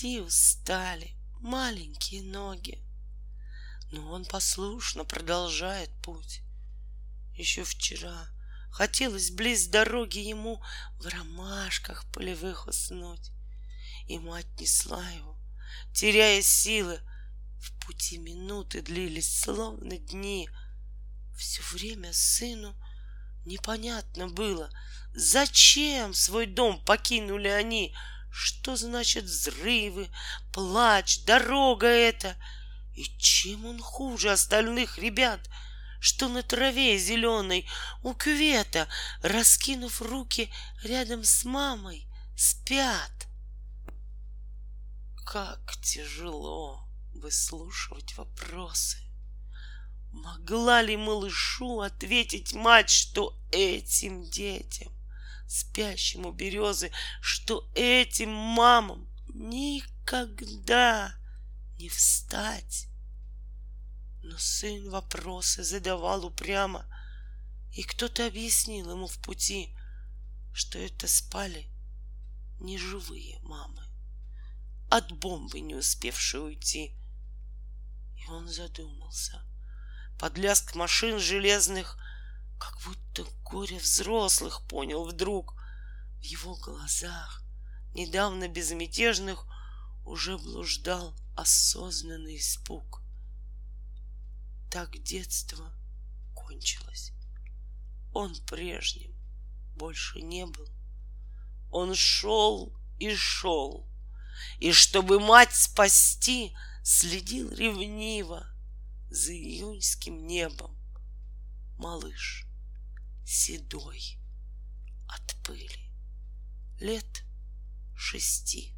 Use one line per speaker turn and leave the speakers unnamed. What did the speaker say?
Идти устали маленькие ноги. Но он послушно продолжает путь. Еще вчера хотелось близ дороги ему В ромашках полевых уснуть. И мать несла его, теряя силы. В пути минуты длились, словно дни. Все время сыну непонятно было, Зачем свой дом покинули они, Что значит взрывы, плач, дорога эта — и чем он хуже остальных ребят, что на траве зеленой у кювета, раскинув руки рядом с мамой, спят? Как тяжело выслушивать вопросы. Могла ли малышу ответить мать, что этим детям, спящим у березы, что этим мамам никогда не встать? Но сын вопросы задавал упрямо, И кто-то объяснил ему в пути, Что это спали не живые мамы, От бомбы не успевшие уйти. И он задумался. Под лязг машин железных, горе взрослых понял вдруг. В его глазах, недавно безмятежных, Уже блуждал осознанный испуг. Так детство кончилось. Он прежним больше не был. Он шел и шел, и чтобы мать спасти, следил ревниво за июньским небом. Малыш седой от пыли, лет шести.